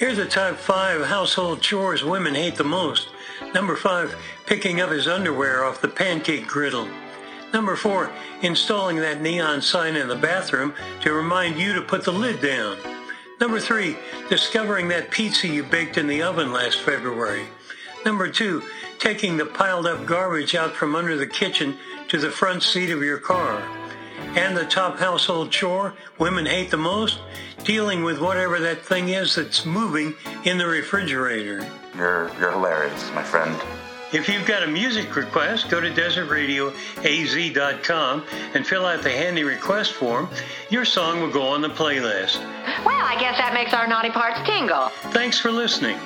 Here's the top five household chores women hate the most. Number five, picking up his underwear off the pancake griddle. Number four, installing that neon sign in the bathroom to remind you to put the lid down. Number three, discovering that pizza you baked in the oven last February. Number two, taking the piled up garbage out from under the kitchen to the front seat of your car. And the top household chore women hate the most? Dealing with whatever that thing is that's moving in the refrigerator. You're, you're hilarious, my friend. If you've got a music request, go to desertradioaz.com and fill out the handy request form. Your song will go on the playlist. Well, I guess that makes our naughty parts tingle. Thanks for listening.